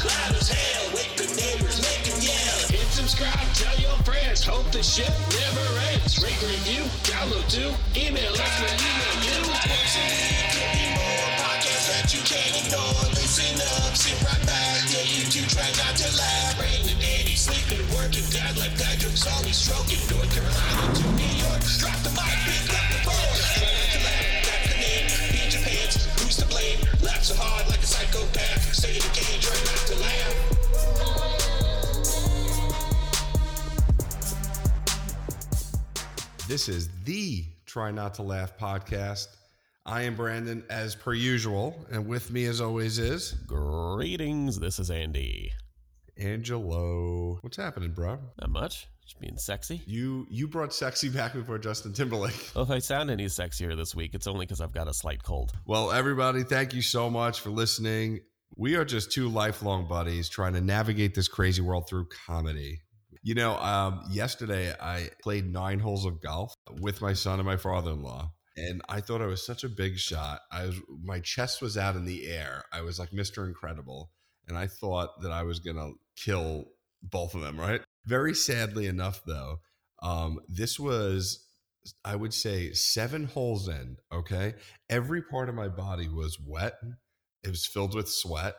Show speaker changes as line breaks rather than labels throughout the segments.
Loud as hell, wake the neighbors, them yell. Hit subscribe, tell your friends. Hope the shit never ends. Rate, review, download too. Email us, email you. More podcasts that you can't ignore. Listen up, sit right back. Yeah, you two try not to laugh. Brandon, Andy, sleeping, working. Dad like Patrick's always stroking. North Carolina to New York. Drop the mic, pick up the phone. Laugh so hard like a psychopath. Say it again, try not to laugh.
This is the Try Not to Laugh podcast. I am Brandon, as per usual, and with me, as always, is
Greetings, this is Andy.
Angelo. What's happening, bro?
Not much, just being sexy.
You you brought sexy back before Justin Timberlake.
Well, if I sound any sexier this week, it's only because I've got a slight cold.
Well, everybody, thank you so much for listening. We are just two lifelong buddies trying to navigate this crazy world through comedy. You know, um, yesterday I played nine holes of golf with my son and my father-in-law, and I thought I was such a big shot. I was my chest was out in the air. I was like Mr. Incredible, and I thought that I was gonna kill both of them. Right? Very sadly enough, though, um, this was I would say seven holes in. Okay, every part of my body was wet. It was filled with sweat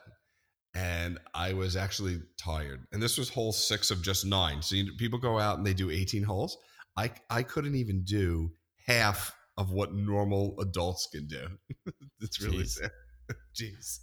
and I was actually tired. And this was hole six of just nine. So you, people go out and they do 18 holes. I I couldn't even do half of what normal adults can do. it's really
Jeez.
sad. Jeez.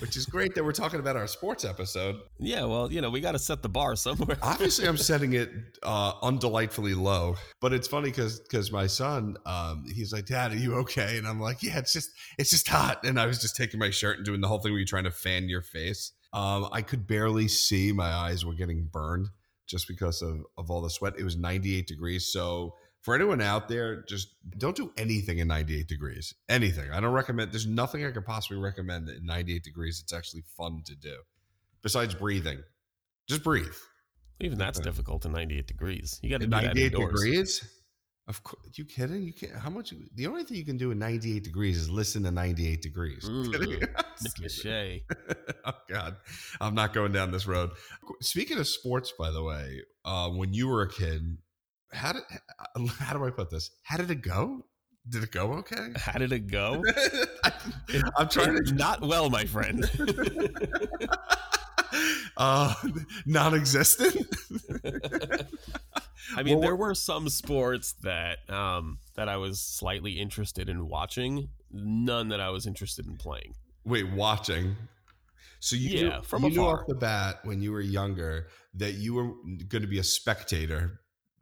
Which is great that we're talking about our sports episode.
Yeah, well, you know, we got to set the bar somewhere.
Obviously, I'm setting it uh, undelightfully low, but it's funny because because my son, um, he's like, "Dad, are you okay?" And I'm like, "Yeah, it's just it's just hot." And I was just taking my shirt and doing the whole thing where you're trying to fan your face. Um, I could barely see; my eyes were getting burned just because of of all the sweat. It was 98 degrees, so. For anyone out there, just don't do anything in 98 degrees. Anything. I don't recommend. There's nothing I could possibly recommend in 98 degrees. It's actually fun to do. Besides breathing, just breathe.
Even that's
Okay.
difficult in 98 degrees. You got to do
98
indoors.
degrees? Of course, you kidding? You can't. How much? The only thing you can do in 98 degrees is listen to 98 degrees.
Nick Lachey.
oh God, I'm not going down this road. Speaking of sports, by the way, uh, when you were a kid, how did how do I put this? How did it go? Did it go okay?
How did it go?
I'm trying to
Not well, my friend.
uh, non-existent.
I mean,
Well,
there were some sports that um, that I was slightly interested in watching. None that I was interested in playing.
Wait, watching. So you
Yeah,
knew,
from
you knew
afar.
off the bat when you were younger that you were going to be a spectator,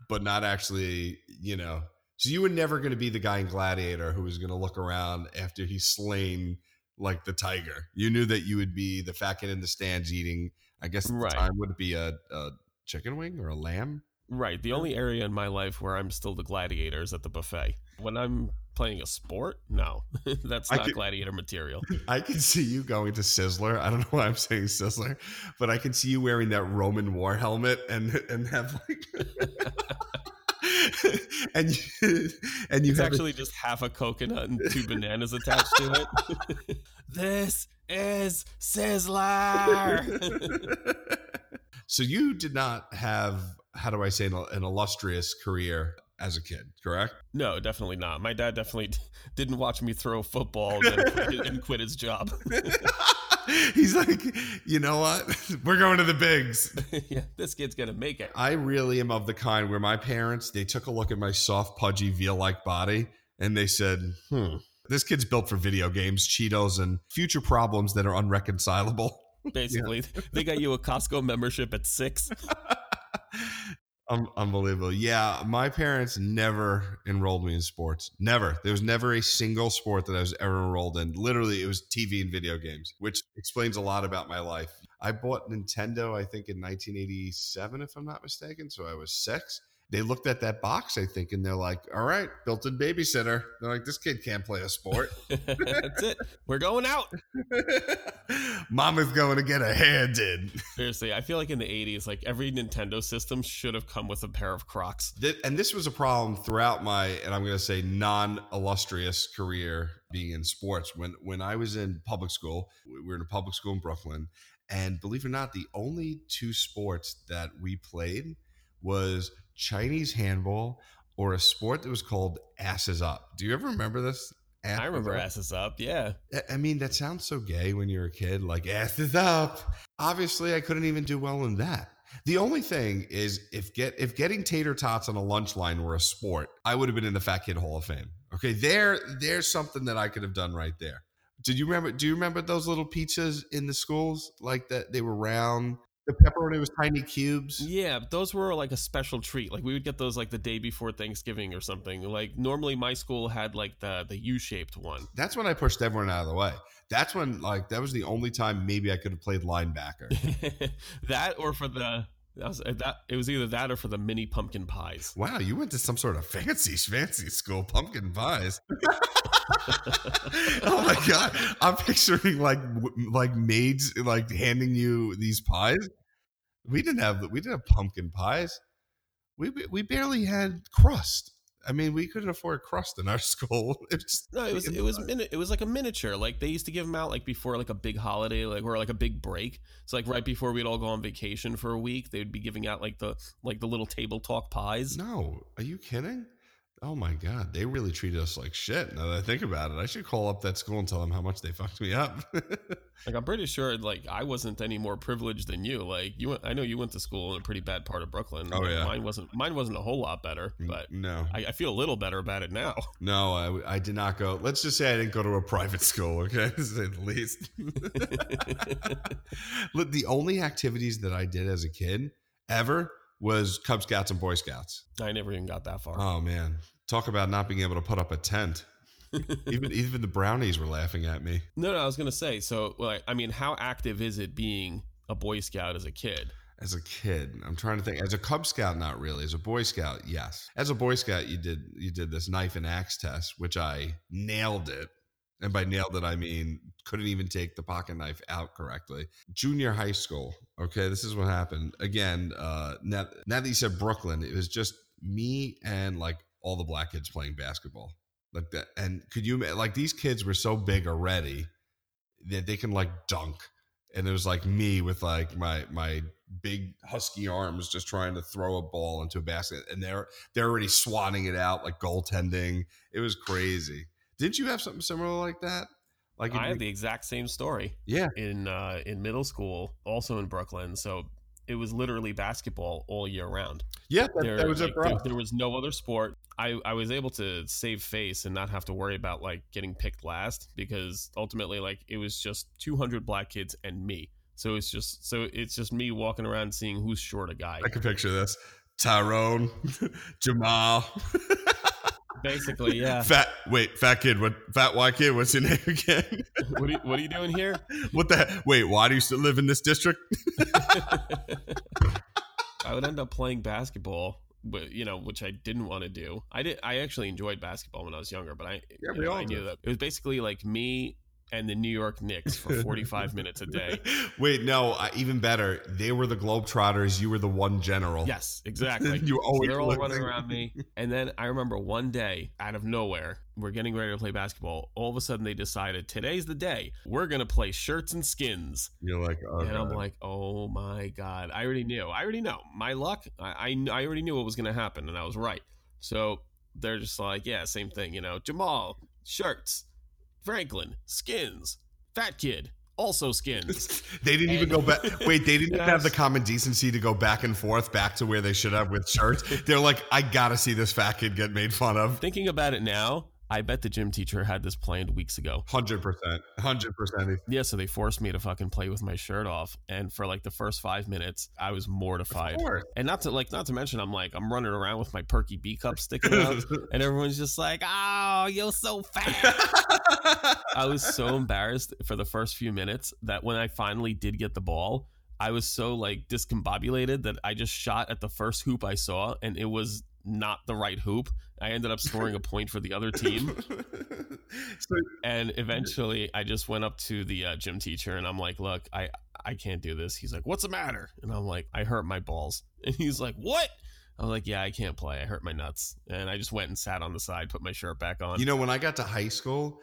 but not actually, you know. So you were never going to be the guy in Gladiator who was going to look around after he's slain like the tiger. You knew that you would be the fat kid in the stands eating. I guess at
Right.
the time would it be a, a chicken wing or a lamb?
Right. The only area in my life where I'm still the gladiator is at the buffet. When I'm playing a sport, no, that's not
could-
gladiator material.
I can see you going to Sizzler. I don't know why I'm saying Sizzler, but I can see you wearing that Roman war helmet and and have like and you and you
It's
have
actually just half a coconut and two bananas attached to it. this is Sizzler.
so you did not have how do I say an, an illustrious career as a kid, correct?
no, definitely not. My dad definitely didn't watch me throw a football and quit, his job.
He's like, you know what? We're going to the bigs.
yeah, this kid's gonna make it.
I really am of the kind where my parents they took a look at my soft, pudgy, veal-like body and they said, "Hmm, this kid's built for video games, Cheetos, and future problems that are unreconcilable."
Basically, they got you a Costco membership at six.
Um, unbelievable. Yeah, my parents never enrolled me in sports. Never. There was never a single sport that I was ever enrolled in. Literally, it was TV and video games, which explains a lot about my life. I bought Nintendo, I think, in 1987, if I'm not mistaken. So I was six. They looked at that box, I think, and they're like, all right, built in babysitter. They're like, this kid can't play a sport.
That's it. We're going out.
Mama's going to get a hand in.
Seriously, I feel like in the 80s, like every Nintendo system should have come with a pair of Crocs.
And this was a problem throughout my and i'm going to say non-illustrious career being in sports when when i was in public school we were in a public school in brooklyn And believe it or not, the only two sports that we played was Chinese handball or a sport that was called asses up. Do you ever remember this? Asses
I remember
up?
asses up. Yeah.
I- I mean, that sounds so gay when you're a kid, like asses up. Obviously, I couldn't even do well in that. The only thing is, if get if getting tater tots on a lunch line were a sport, I would have been in the Fat Kid Hall of Fame. Okay, there, there's something that I could have done right there. Did you remember? Do you remember those little pizzas in the schools like that? They were round. The pepperoni was tiny cubes.
Yeah, but those were like a special treat. Like we would get those like the day before Thanksgiving or something. Like normally my school had like the the U-shaped one.
That's when I pushed everyone out of the way. That's when, like, that was the only time maybe I could have played linebacker.
that or for the that was uh, that it was either that or for the mini pumpkin pies.
Wow, you went to some sort of fancy, fancy school, pumpkin pies. oh my god, I'm picturing like like maids like handing you these pies. We didn't have we didn't have pumpkin pies. We we barely had crust. I mean, we couldn't afford crust in our school. It was
No, it was it was mini- it was like a miniature. Like they used to give them out like before like a big holiday, like or like a big break. So like right before we'd all go on vacation for a week, they would be giving out like the like the little table talk pies.
no. Are you kidding? Oh my god, they really treated us like shit. Now that I think about it, I should call up that school and tell them how much they fucked me up.
Like I'm pretty sure like I wasn't any more privileged than you. Like you, went, I know you went to school in a pretty bad part of Brooklyn.
Oh,
Like,
yeah.
mine wasn't mine wasn't a whole lot better, but
no,
I, I feel a little better about it now.
No, I, I did not go. Let's just say I didn't go to a private school, okay? To say the least. Look, the only activities that I did as a kid ever was Cub Scouts and Boy Scouts.
I never even got that far.
Oh man, talk about not being able to put up a tent. even even the brownies were laughing at me.
No, no, I was gonna say. So, like, I mean, how active is it being a Boy Scout as a kid?
As a kid, I'm trying to think. As a Cub Scout, not really. As a Boy Scout, yes. As a Boy Scout, you did you did this knife and axe test, which I nailed it. And by nailed it, I mean couldn't even take the pocket knife out correctly. Junior high school. Okay, this is what happened. Again, uh, now, now that you said Brooklyn, it was just me and like all the black kids playing basketball, like that. And could you like these kids were so big already that they can like dunk, and it was like me with like my my big husky arms just trying to throw a ball into a basket, and they're they're already swatting it out like goaltending. It was crazy. Didn't you have something similar like that? Like
I have the exact same story
yeah.
in uh, in middle school, also in Brooklyn. So it was literally basketball all year round.
Yeah, that,
There,
that was
like, there, there was no other sport. I, I was able to save face and not have to worry about like getting picked last because ultimately like it was just 200 black kids and me. So it's just so it's just me walking around seeing who's short a guy.
I can picture this. Tyrone, Jamal,
Basically, yeah.
fat. Wait, fat kid. What? Fat white kid. What's your name again?
what, are you, what are you doing here?
what the? Heck? Wait, why do you still live in this district?
I would end up playing basketball, you know, which I didn't want to do. I did. I actually enjoyed basketball when I was younger, but I,
Yeah,
you know, I knew that it was basically like me and the New York Knicks for 45 minutes a day.
Wait, no. Uh, even better. They were the Globetrotters. You were the one general.
Yes, exactly.
You
So
always
they're all
losing.
running around me. And then I remember one day, out of nowhere, we're getting ready to play basketball. All of a sudden, they decided today's the day. We're gonna play shirts and skins.
You're like, oh,
and I'm
God.
like, oh my god! I already knew. I already know. My luck. I, I I already knew what was gonna happen, and I was right. So they're just like, yeah, same thing. You know, Jamal shirts, Franklin skins, Fat Kid also skins.
they didn't even go back. Wait, they didn't even have the common decency to go back and forth back to where they should have with shirts. They're like, I gotta see this fat kid get made fun of.
Thinking about it now, I bet the gym teacher had this planned weeks ago.
Hundred percent, hundred percent.
Yeah, so they forced me to fucking play with my shirt off, and for like the first five minutes, I was mortified. And not to like, not to mention, I'm like, I'm running around with my perky B cup sticking out, and everyone's just like, "Oh, you're so fat." I was so embarrassed for the first few minutes that when I finally did get the ball, I was so like discombobulated that I just shot at the first hoop I saw, and it was not the right hoop. I ended up scoring a point for the other team.
so
And eventually, I just went up to the uh, gym teacher and I'm like, "Look, I I can't do this." He's like, "What's the matter?" And I'm like, "I hurt my balls." And he's like, "What?" I was like, "Yeah, I can't play. I hurt my nuts." And I just went and sat on the side, put my shirt back on.
You know, when I got to high school,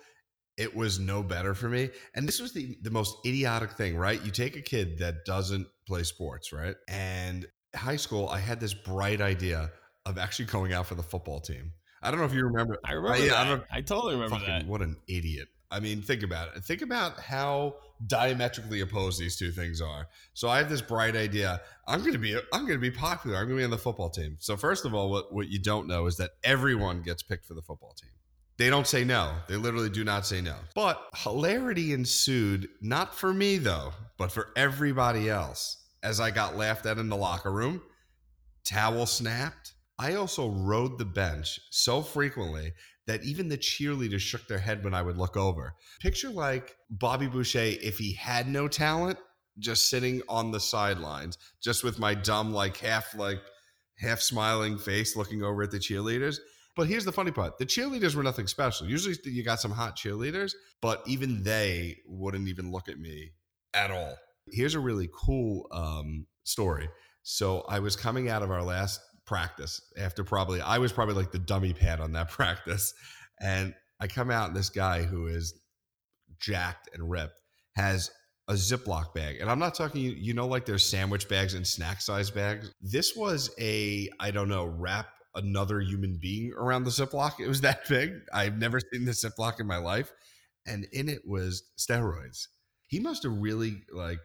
it was no better for me. And this was the, the most idiotic thing, right? You take a kid that doesn't play sports, right? And high school, I had this bright idea of actually going out for the football team. I don't know if you remember.
I remember. I, yeah, I, I, totally remember fucking, that.
What an idiot. I mean, think about it. Think about how diametrically opposed these two things are. So I have this bright idea. I'm going to be I'm going to be popular. I'm going to be on the football team. So first of all, what what you don't know is that everyone gets picked for the football team. They don't say no. They literally do not say no. But hilarity ensued, not for me though, but for everybody else. As I got laughed at in the locker room, towel snapped. I also rode the bench so frequently that even the cheerleaders shook their head when I would look over. Picture like Bobby Boucher if he had no talent, just sitting on the sidelines, just with my dumb, like half like half smiling face looking over at the cheerleaders. But here's the funny part: the cheerleaders were nothing special. Usually, you got some hot cheerleaders, but even they wouldn't even look at me at all. Here's a really cool um, story. So I was coming out of our last practice after probably I was probably like the dummy pad on that practice. And I come out and this guy who is jacked and ripped has a Ziploc bag. And I'm not talking, you know, like there's sandwich bags and snack size bags. This was a, I don't know, wrap another human being around the Ziploc. It was that big. I've never seen the Ziploc in my life. And in it was steroids. He must have really like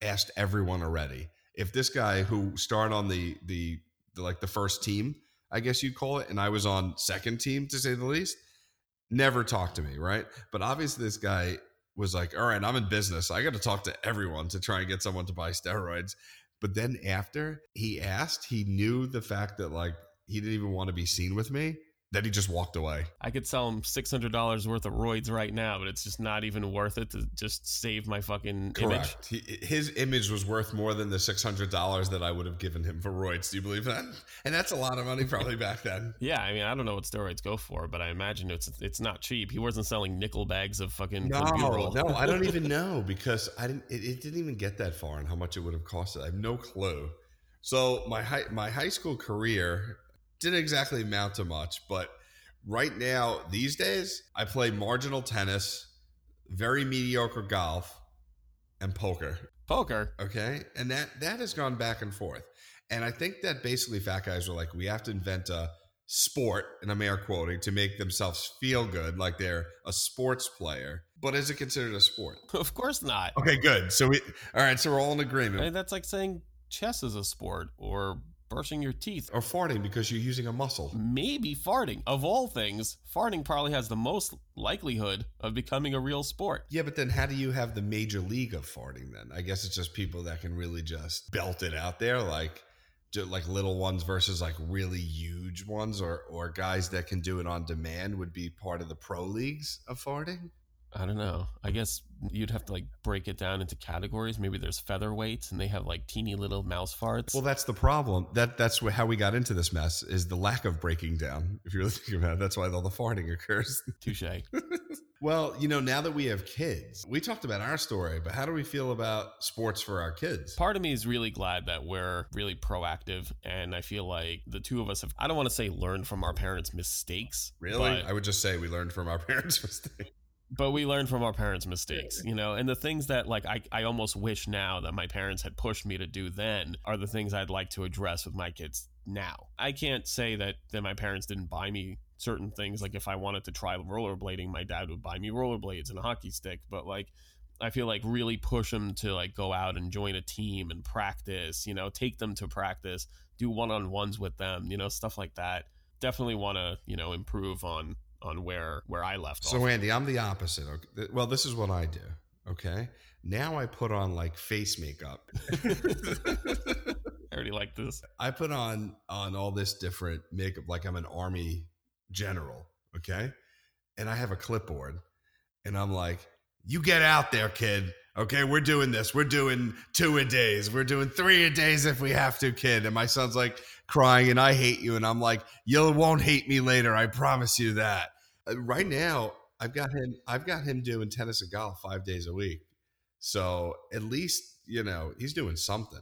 asked everyone already. If this guy who started on the the the, like the first team, I guess you'd call it, and I was on second team to say the least. Never talked to me, right? But obviously, this guy was like, "All right, I'm in business. I got to talk to everyone to try and get someone to buy steroids." But then after he asked, he knew the fact that like he didn't even want to be seen with me that he just walked away.
I could sell him six hundred dollars worth of roids right now, but it's just not even worth it to just save my fucking Correct.
image. He, his image was worth more than the six hundred dollars that I would have given him for roids. Do you believe that? And that's a lot of money probably back then.
yeah, I mean, I don't know what steroids go for, but I imagine it's it's not cheap. He wasn't selling nickel bags of fucking
no, no. I don't even know because I didn't. It, it didn't even get that far, and how much it would have cost. I have no clue. So my high my high school career didn't exactly amount to much, but right now, these days, I play marginal tennis, very mediocre golf, and poker.
Poker.
Okay. And that that has gone back and forth. And I think that basically fat guys are like, we have to invent a sport, and I'm air quoting, to make themselves feel good, like they're a sports player. But is it considered a sport?
Of course not.
Okay, good. So we all right, so we're all in agreement.
I mean, that's like saying chess is a sport or brushing your teeth.
Or farting because you're using a muscle.
Maybe farting. Of all things, farting probably has the most likelihood of becoming a real sport.
Yeah, but then how do you have the major league of farting then? I guess it's just people that can really just belt it out there like like little ones versus like really huge ones or or guys that can do it on demand would be part of the pro leagues of farting?
I don't know. I guess you'd have to like break it down into categories. Maybe there's featherweights and they have like teeny little mouse farts.
Well, that's the problem. That that's how we got into this mess is the lack of breaking down. If you're thinking about it, that's why all the farting occurs.
Touche.
well, you know, now that we have kids, we talked about our story, but how do we feel about sports for our kids?
Part of me is really glad that we're really proactive, and I feel like the two of us have. I don't want to say learned from our parents' mistakes.
Really, I would just say we learned from our parents' mistakes
but we learn from our parents' mistakes, you know, and the things that like I, I almost wish now that my parents had pushed me to do then are the things I'd like to address with my kids now. I can't say that that my parents didn't buy me certain things. Like if I wanted to try rollerblading, my dad would buy me rollerblades and a hockey stick. But like I feel like really push them to like go out and join a team and practice, you know, take them to practice, do one on ones with them, you know, stuff like that. Definitely want to, you know, improve on on where where I left
so
off.
So Andy, I'm the opposite. Okay? Well, this is what I do. Okay, now I put on like face makeup.
I already like this.
I put on on all this different makeup, like I'm an army general. Okay, and I have a clipboard, and I'm like, "You get out there, kid." Okay, we're doing this. We're doing two a days. We're doing three a days if we have to, kid. And my son's like crying, and I hate you. And I'm like, you won't hate me later. I promise you that. Uh, right now, I've got him. I've got him doing tennis and golf five days a week. So at least you know he's doing something.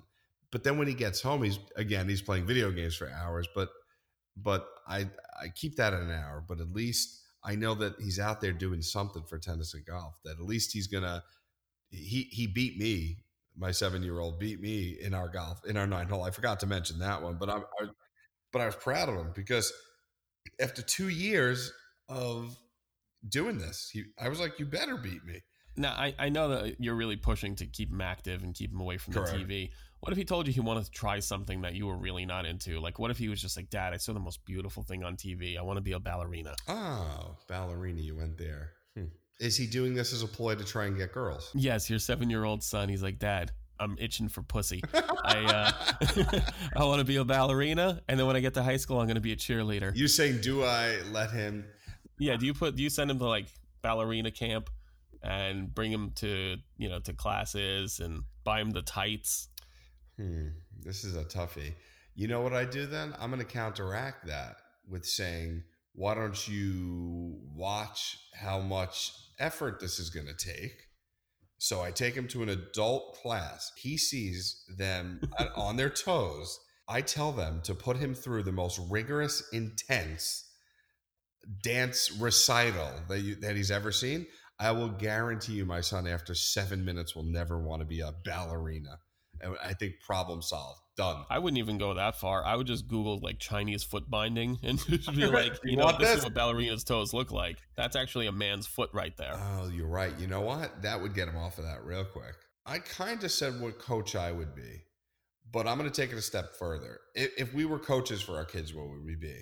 But then when he gets home, he's again he's playing video games for hours. But but I I keep that at an hour. But at least I know that he's out there doing something for tennis and golf. That at least he's gonna. He he beat me. My seven year old beat me in our golf in our nine hole. I forgot to mention that one, but I, I but I was proud of him because after two years of doing this, he, I was like, "You better beat me."
Now I, I know that you're really pushing to keep him active and keep him away from Correct. the TV. What if he told you he wanted to try something that you were really not into? Like, what if he was just like, Dad, I saw the most beautiful thing on TV. I want to be a ballerina.
Oh, ballerina, you went there. Hmm. Is he doing this as a ploy to try and get girls?
Yes, your seven year old son. He's like, Dad, I'm itching for pussy. I uh, I want to be a ballerina, and then when I get to high school, I'm going to be a cheerleader.
You're saying, do I let him?
Yeah. Do you put? Do you send him to like ballerina camp and bring him to you know to classes and buy him the tights?
Hmm, this is a toughie. You know what I do then? I'm going to counteract that with saying, why don't you watch how much effort this is going to take? So I take him to an adult class. He sees them on their toes. I tell them to put him through the most rigorous, intense dance recital that you, that he's ever seen. I will guarantee you, my son, after seven minutes, will never want to be a ballerina. I think problem solved. Done.
I wouldn't even go that far. I would just Google like Chinese foot binding and just be like, you, you know, this, this is what ballerina's toes look like. That's actually a man's foot right there.
Oh, you're right. You know what? That would get him off of that real quick. I kind of said what coach I would be, but I'm going to take it a step further. If, if we were coaches for our kids, what would we be?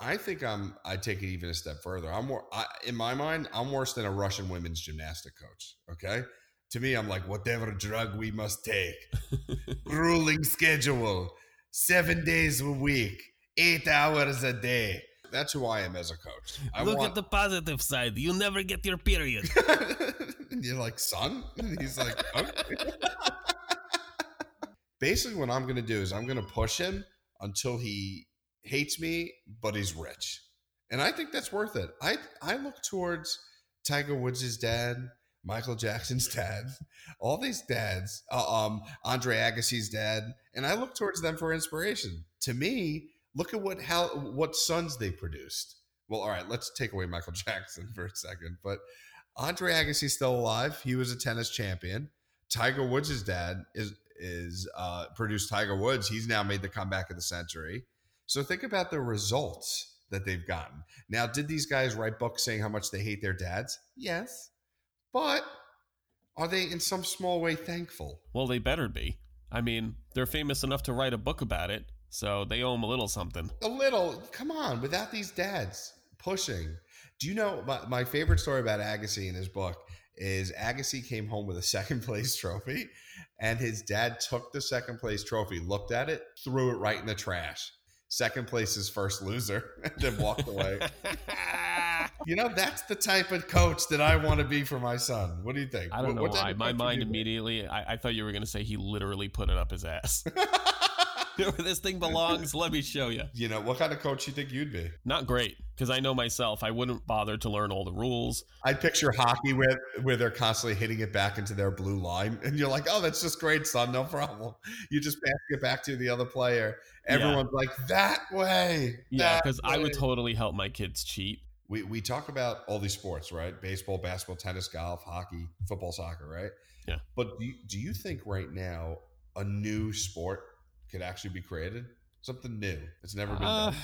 I think I'm. I take it even a step further. I'm more. I, in my mind, I'm worse than a Russian women's gymnastic coach. Okay, to me, I'm like, whatever drug we must take, grueling schedule, seven days a week, eight hours a day. That's who I am as a coach. I
Look want... at the positive side. You never get your period.
and you're like, son? And he's like, okay. Basically, what I'm going to do is I'm going to push him until he hates me, but he's rich. And I think that's worth it. I, I look towards Tiger Woods' dad, Michael Jackson's dad, all these dads, uh, um, Andre Agassi's dad, and I look towards them for inspiration. To me, look at what how what sons they produced. Well, all right, let's take away Michael Jackson for a second, but Andre Agassi's still alive. He was a tennis champion. Tiger Woods' dad is is uh, produced Tiger Woods. He's now made the comeback of the century. So think about the results that they've gotten. Now, did these guys write books saying how much they hate their dads? Yes. But are they in some small way thankful?
Well, they better be. I mean, they're famous enough to write a book about it, so they owe them a little something.
A little. Come on, without these dads pushing. Do you know my, my favorite story about Agassi in his book is Agassi came home with a second place trophy, and his dad took the second place trophy, looked at it, threw it right in the trash. Second place is first loser, and then walked away. you know, that's the type of coach that I want to be for my son. What do you think?
I don't what, know why. My mind immediately, I, I, thought you were going to say he literally put it up his ass. Where this thing belongs, let me show you.
You know, what kind of coach you think you'd be?
Not great, because I know myself. I wouldn't bother to learn all the rules.
I'd picture hockey where, where they're constantly hitting it back into their blue line. And you're like, oh, that's just great, son. No problem. You just pass it back to the other player. Everyone's yeah. like, that way.
Yeah, because I would totally help my kids cheat
we, we talk about all these sports, right? Baseball, basketball, tennis, golf, hockey, football, soccer, right?
Yeah.
But do you, do you think right now a new sport could actually be created? Something new. It's never been uh, done.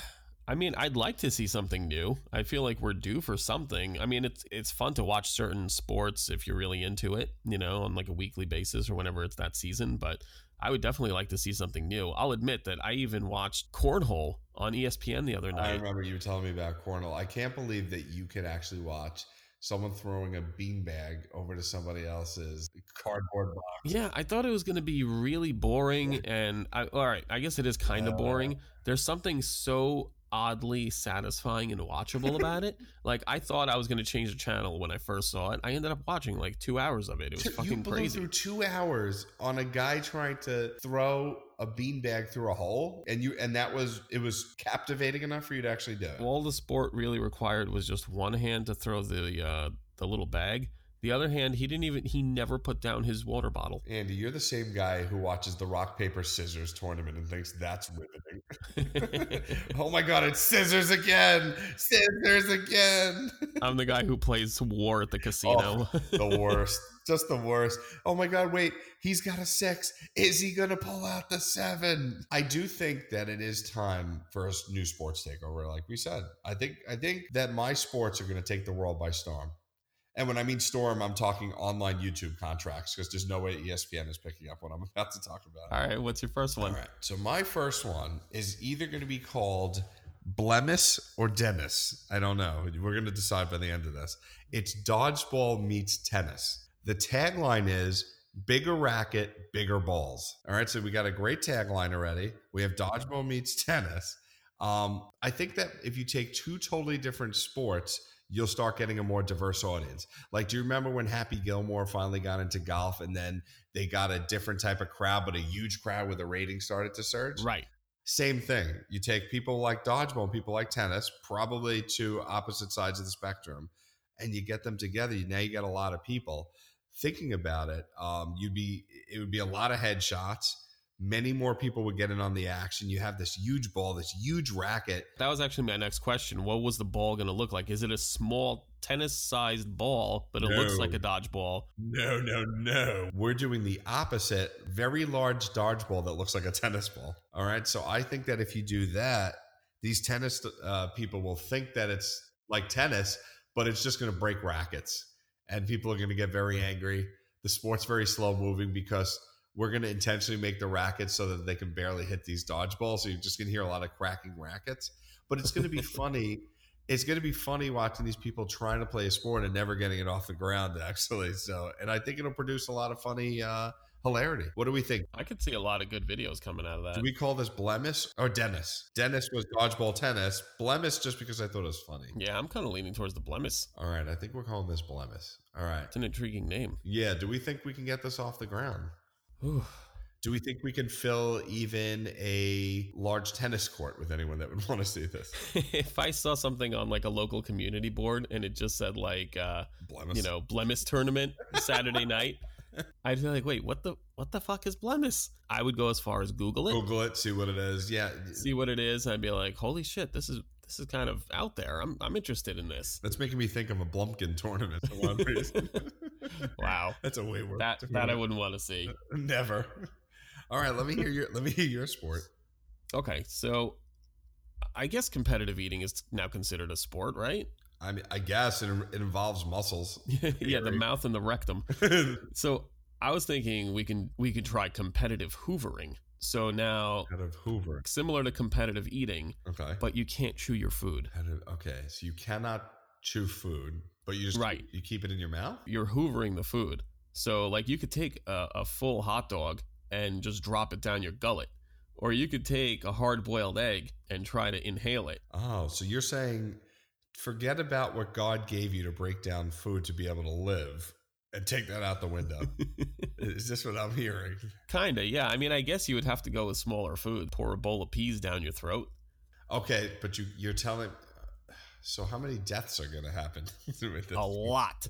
I mean, I'd like to see something new. I feel like we're due for something. I mean, it's it's fun to watch certain sports if you're really into it, you know, on like a weekly basis or whenever it's that season. But I would definitely like to see something new. I'll admit that I even watched Cornhole on ESPN the other night. I
remember you telling me about Cornhole. I can't believe that you could actually watch someone throwing a beanbag over to somebody else's cardboard box.
Yeah, I thought it was going to be really boring, and I, all right, I guess it is kind of uh, boring. There's something so oddly satisfying and watchable about it. Like I thought I was going to change the channel when I first saw it. I ended up watching like two hours of it. It was fucking crazy.
Through two hours on a guy trying to throw a beanbag through a hole, and you and that was it was captivating enough for you to actually do it.
All the sport really required was just one hand to throw the uh, the little bag. The other hand, he didn't even he never put down his water bottle.
Andy, you're the same guy who watches the rock paper scissors tournament and thinks that's riveting. oh my god, it's scissors again! Scissors again!
I'm the guy who plays war at the casino.
Oh, the worst. Just the worst. Oh my god, wait, he's got a six. Is he gonna pull out the seven? I do think that it is time for a new sports takeover, like we said. I think I think that my sports are gonna take the world by storm. And when I mean storm, I'm talking online YouTube contracts because there's no way ESPN is picking up what I'm about to talk about.
All right, what's your first one?
All right. So my first one is either going to be called Blemis or Dennis. I don't know. We're going to decide by the end of this. It's dodgeball meets tennis. The tagline is bigger racket, bigger balls. All right. So we got a great tagline already. We have dodgeball meets tennis. Um, I think that if you take two totally different sports, you'll start getting a more diverse audience. Like, do you remember when Happy Gilmore finally got into golf and then they got a different type of crowd, but a huge crowd where the ratings started to surge?
Right.
Same thing. You take people like dodgeball and people like tennis, probably two opposite sides of the spectrum, and you get them together. Now you get a lot of people thinking about it. Um, you'd be it would be a lot of headshots many more people would get in on the action. You have this huge ball, this huge racket.
That was actually my next question. What was the ball going to look like? Is it a small tennis sized ball, but it no. looks like a dodgeball?
No, no, no. We're doing the opposite very large dodgeball that looks like a tennis ball. All right. So I think that if you do that, these tennis uh, people will think that it's like tennis, but it's just going to break rackets. And people are going to get very angry. The sport's very slow moving because we're going to intentionally make the rackets so that they can barely hit these dodgeballs. So you're just going to hear a lot of cracking rackets. But it's going to be funny. It's going to be funny watching these people trying to play a sport and never getting it off the ground, actually. So, and I think it'll produce a lot of funny uh, hilarity. What do we think?
I could see a lot of good videos coming out of that.
Do we call this Blemis or Dennis? Dennis was dodgeball tennis. Blemis just because I thought it was funny.
Yeah, I'm kind of leaning towards the Blemis.
All right, I think we're calling this Blemis. All right.
It's an intriguing name.
Yeah, do we think we can get this off the ground? Do we think we can fill even a large tennis court with anyone that would want to see this?
if I saw something on like a local community board and it just said like uh Blemis. you know, Blemis tournament Saturday night, I'd be like, wait, what the what the fuck is Blemis? I would go as far as Google it.
Google it, see what it is. Yeah.
See what it is. I'd be like, holy shit, this is this is kind of out there. I'm I'm interested in this.
That's making me think of a Blumpkin tournament for one reason.
wow,
that's a way worse.
That that I wouldn't want to see.
Never. All right, let me hear your let me hear your sport.
Okay, so I guess competitive eating is now considered a sport, right?
I mean, I guess it, it involves muscles.
yeah, the mouth and the rectum. so I was thinking we can we could try competitive hoovering. So now,
kind of Hoover,
similar to competitive eating.
Okay,
but you can't chew your food.
Okay, so you cannot chew food, but you just right. you keep it in your mouth.
You're hoovering the food. So like you could take a, a full hot dog and just drop it down your gullet, or you could take a hard boiled egg and try to inhale it.
Oh, so you're saying forget about what God gave you to break down food to be able to live and take that out the window. Is this what I'm hearing?
Kinda, yeah. I mean, I guess you would have to go with smaller food. Pour a bowl of peas down your throat.
Okay, but you you're telling. So how many deaths are going to happen
with this? A lot.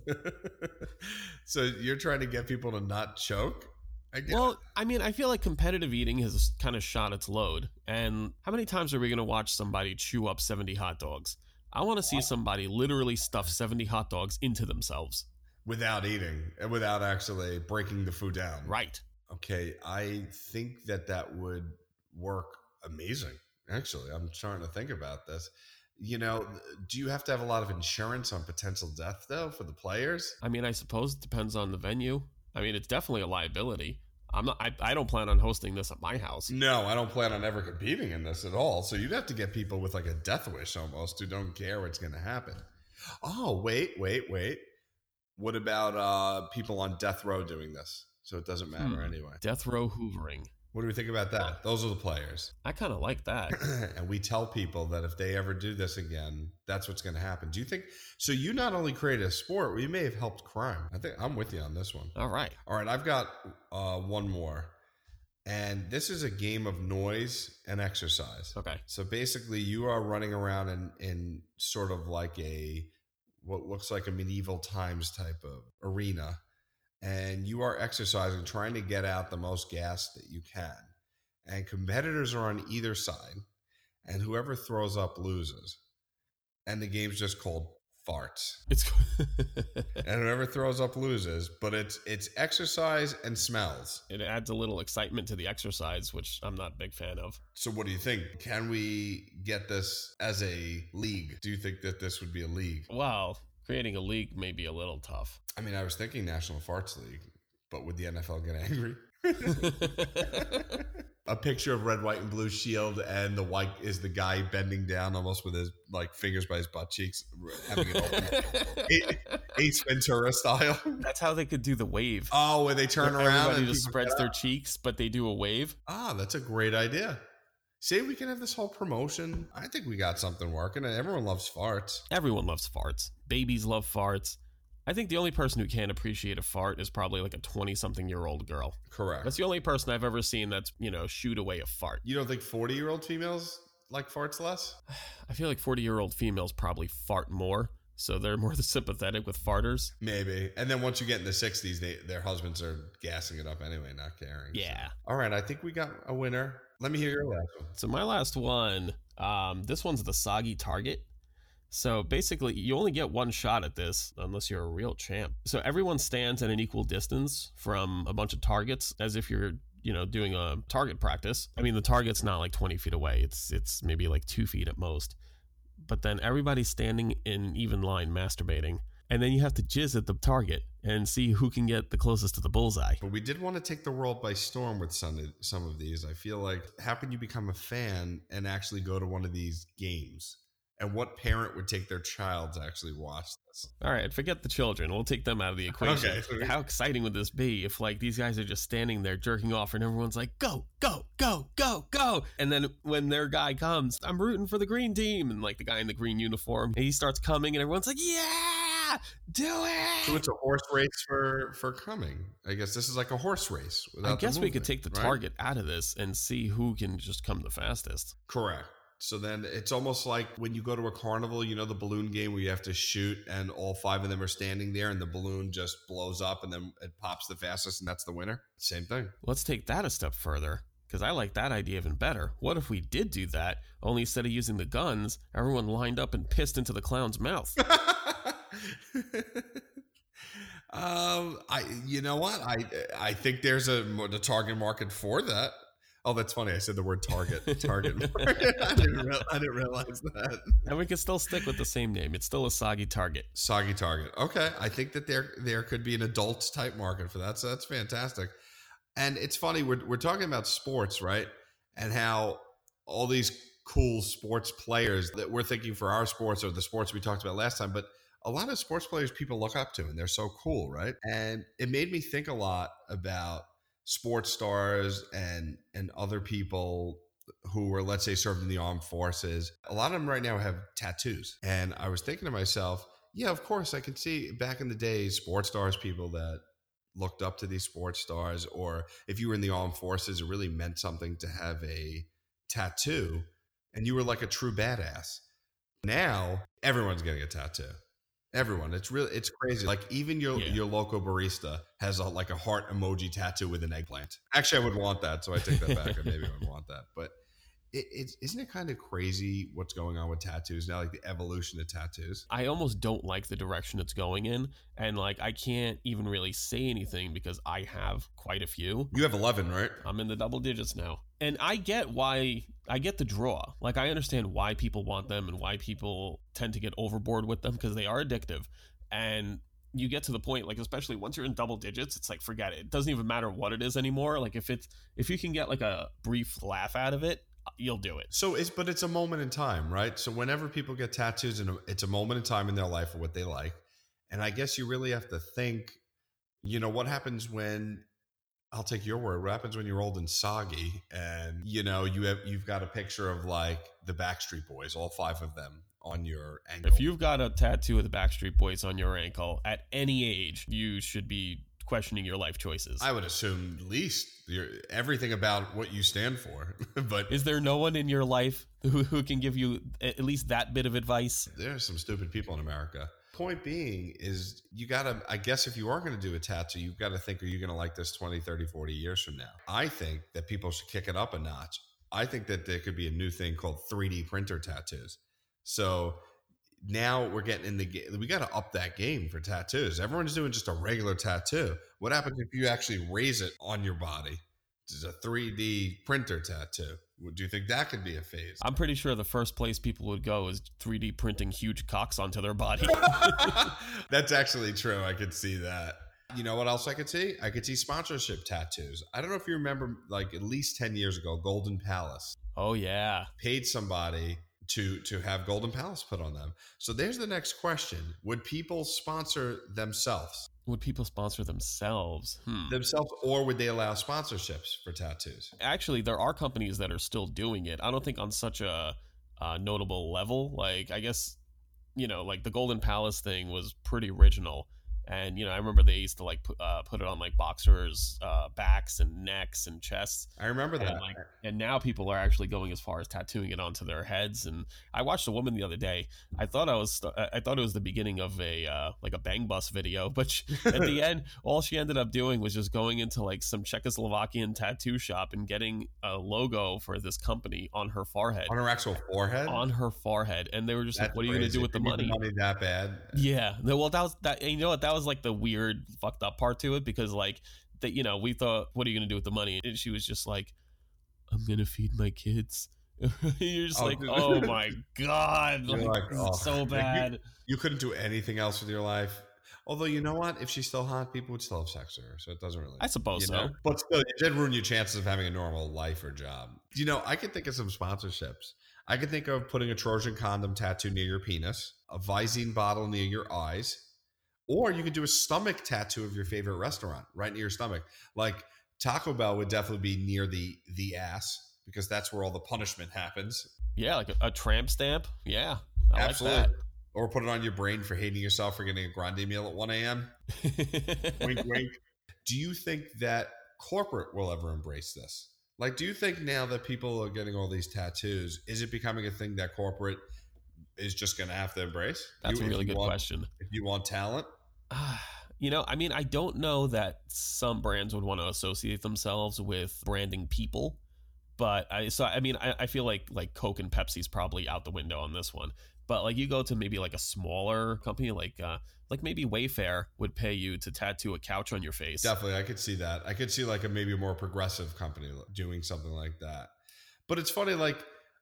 so you're trying to get people to not choke?
I guess. well, I mean, I feel like competitive eating has kind of shot its load. And how many times are we going to watch somebody chew up 70 hot dogs? I want to see somebody literally stuff 70 hot dogs into themselves
without eating and without actually breaking the food down.
Right.
Okay, I think that that would work amazing. Actually, I'm trying to think about this. You know, do you have to have a lot of insurance on potential death though for the players?
I mean, I suppose it depends on the venue. I mean, it's definitely a liability. I'm not. I, I don't plan on hosting this at my house.
No, I don't plan on ever competing in this at all. So you'd have to get people with like a death wish almost who don't care what's going to happen. Oh, wait, wait, wait. What about uh, people on death row doing this? So it doesn't matter hmm. anyway.
Death row hoovering.
What do we think about that? Those are the players.
I kind of like that.
and we tell people that if they ever do this again, that's what's going to happen. Do you think so? You not only created a sport, we may have helped crime. I think I'm with you on this one.
All right.
All right. I've got uh, one more. And this is a game of noise and exercise.
Okay.
So basically, you are running around in, in sort of like a what looks like a medieval times type of arena and you are exercising trying to get out the most gas that you can. And competitors are on either side and whoever throws up loses. And the game's just called farts.
It's
and whoever throws up loses but it's it's exercise and smells.
It adds a little excitement to the exercise, which I'm not a big fan of.
so what do you think? Can we get this as a league? Do you think that this would be a league?
Well, creating a league may be a little tough.
i mean i was thinking national farts league but would the nfl get angry a picture of red, white, and blue shield, and the white is the guy bending down almost with his like fingers by his butt cheeks, having it open, Ace Ventura style.
That's how they could do the wave.
Oh, where they turn
Where
around
Everybody
and
just spreads their cheeks, but they do a wave.
Ah, that's a great idea. Say we can have this whole promotion. I think we got something working, and everyone loves farts.
Everyone loves farts. Babies love farts. I think the only person who can't appreciate a fart is probably like a 20 something year old girl.
Correct.
That's the only person I've ever seen that's, you know, shoot away a fart.
you don't think forty-year-old females like farts less?
I feel like 40 year old females probably fart more, so they're more sympathetic with farters.
Maybe. And then once you get in the sixties, they their husbands are gassing it up anyway, not caring.
Yeah.
All right, I think we got a winner. Let me hear your last one.
So my last one, um, this one's the soggy target. So basically, you only get one shot at this unless you're a real champ. So everyone stands at an equal distance from a bunch of targets, as if you're, you know, doing a target practice. I mean, the target's not like 20 feet away; it's it's maybe like two feet at most. But then everybody's standing in even line, masturbating, and then you have to jizz at the target and see who can get the closest to the bullseye.
But we did want to take the world by storm with some some of these. I feel like how can you become a fan and actually go to one of these games? And what parent would take their child to actually watch this?
All right, forget the children. We'll take them out of the equation.
Okay, so
How exciting would this be if like these guys are just standing there jerking off and everyone's like, "Go, go, go, go, go!" And then when their guy comes, I'm rooting for the green team, and like the guy in the green uniform, he starts coming, and everyone's like, "Yeah, do it!"
So it's a horse race for for coming. I guess this is like a horse race.
I guess we could take the
right?
target out of this and see who can just come the fastest.
Correct. So then it's almost like when you go to a carnival, you know, the balloon game where you have to shoot and all five of them are standing there and the balloon just blows up and then it pops the fastest and that's the winner. Same thing.
Let's take that a step further. Because I like that idea even better. What if we did do that, only instead of using the guns, everyone lined up and pissed into the clown's mouth?
um, I, you know what? I, I think there's a the target market for that. Oh, that's funny. I said the word target. Target market. I didn't. Real, I didn't realize that.
And we can still stick with the same name. It's still a soggy target.
Soggy target. Okay, I think that there there could be an adult type market for that. So that's fantastic. And it's funny we're we're talking about sports, right? And how all these cool sports players that we're thinking for our sports or the sports we talked about last time, but a lot of sports players people look up to and they're so cool, right? And it made me think a lot about sports stars and and other people who were let's say served in the armed forces a lot of them right now have tattoos. And i was thinking to myself yeah of course i can see back in the days sports stars people that looked up to these sports stars or if you were in the armed forces it really meant something to have a tattoo and you were like a true badass. Now everyone's getting a tattoo everyone it's really it's crazy like even your
Yeah.
your local barista has a like a heart emoji tattoo with an eggplant actually i would want that so i take that back i maybe I would want that but it, it's isn't it kind of crazy what's going on with tattoos now like the evolution of tattoos
I almost don't like the direction it's going in. And like, I can't even really say anything because I have quite a few.
you have 11 right
I'm in the double digits now. And I get why, I get the draw. Like, I understand why people want them and why people tend to get overboard with them because they are addictive. And you get to the point, like, especially once you're in double digits, it's like, forget it. It doesn't even matter what it is anymore. Like, if it's, if you can get like a brief laugh out of it, you'll do it.
So it's but it's a moment in time, right? So whenever people get tattoos, and it's a moment in time in their life of what they like, and I guess you really have to think, you know, what happens when I'll take your word. What happens when you're old and soggy, and you know you have you've got a picture of like the Backstreet Boys, all five of them on your ankle.
If you've got a tattoo of the Backstreet Boys on your ankle at any age, you should be questioning your life choices.
I would assume at least your, everything about what you stand for, but
Is there no one in your life who, who can give you at least that bit of advice?
there's some stupid people in America. Point being is you got to, I guess, if you are going to do a tattoo, you've got to think, are you going to like this 20, 30, 40 years from now? I think that people should kick it up a notch. I think that there could be a new thing called 3D printer tattoos. So now we're getting in the game. We got to up that game for tattoos. Everyone's doing just a regular tattoo. What happens if you actually raise it on your body? It's a 3D printer tattoo. Do you think that could be a phase?
I'm pretty sure the first place people would go is 3D printing huge cocks onto their body.
That's actually true. I could see that. You know what else I could see? I could see sponsorship tattoos. I don't know if you remember, like at least 10 years ago, Golden Palace.
Oh, yeah.
Paid somebody to to have Golden Palace put on them. So there's the next question: Would people sponsor themselves?
Would people sponsor themselves?
Hmm. Themselves, or would they allow sponsorships for tattoos?
Actually, there are companies that are still doing it. I don't think on such a uh, notable level. Like, I guess, you know, like the Golden Palace thing was pretty original and you know i remember they used to like put, uh, put it on like boxers uh, backs and necks and chests.
I remember that.
and, like, and now people are actually going as far as tattooing it onto their heads. And i watched a woman the other day. I thought i was i thought it was the beginning of a uh, like a bang bus video but she, at the end all she ended up doing was just going into like some czechoslovakian tattoo shop and getting a logo for this company on her forehead.
On her actual forehead?
On her forehead. And they were just That's like what are you going to do with the money?
money that bad.
Yeah. Well that was that you know what? That was like the weird fucked up part to it because like that you know we thought what are you gonna do with the money? And she was just like i'm gonna feed my kids. You're just oh, like oh my god like, like oh. so bad
like you, you, couldn't do anything else with your life. Although you know what? If she's still hot people would still have sex with her so it doesn't really
i suppose so
know? but still it did ruin your chances of having a normal life or job. You know i could think of some sponsorships. I could think of putting a trojan condom tattoo near your penis a visine bottle near your eyes or you could do a stomach tattoo of your favorite restaurant right near your stomach. Like Taco Bell would definitely be near the the ass because that's where all the punishment happens.
Yeah, like a, a tramp stamp. Yeah, I Absolutely. Like
or put it on your brain for hating yourself for getting a grande meal at 1 a.m. wink, wink. Do you think that corporate will ever embrace this? Like, do you think now that people are getting all these tattoos, is it becoming a thing that corporate is just going to have to embrace?
That's
you,
a really good
want,
question.
If you want talent,
you know, I mean, I don't know that some brands would want to associate themselves with branding people, but I so I mean, I, I feel like like Coke and Pepsi's probably out the window on this one. But like you go to maybe like a smaller company, like uh, like maybe Wayfair would pay you to tattoo a couch on your face.
Definitely, I could see that. I could see like a maybe a more progressive company doing something like that. But it's funny, like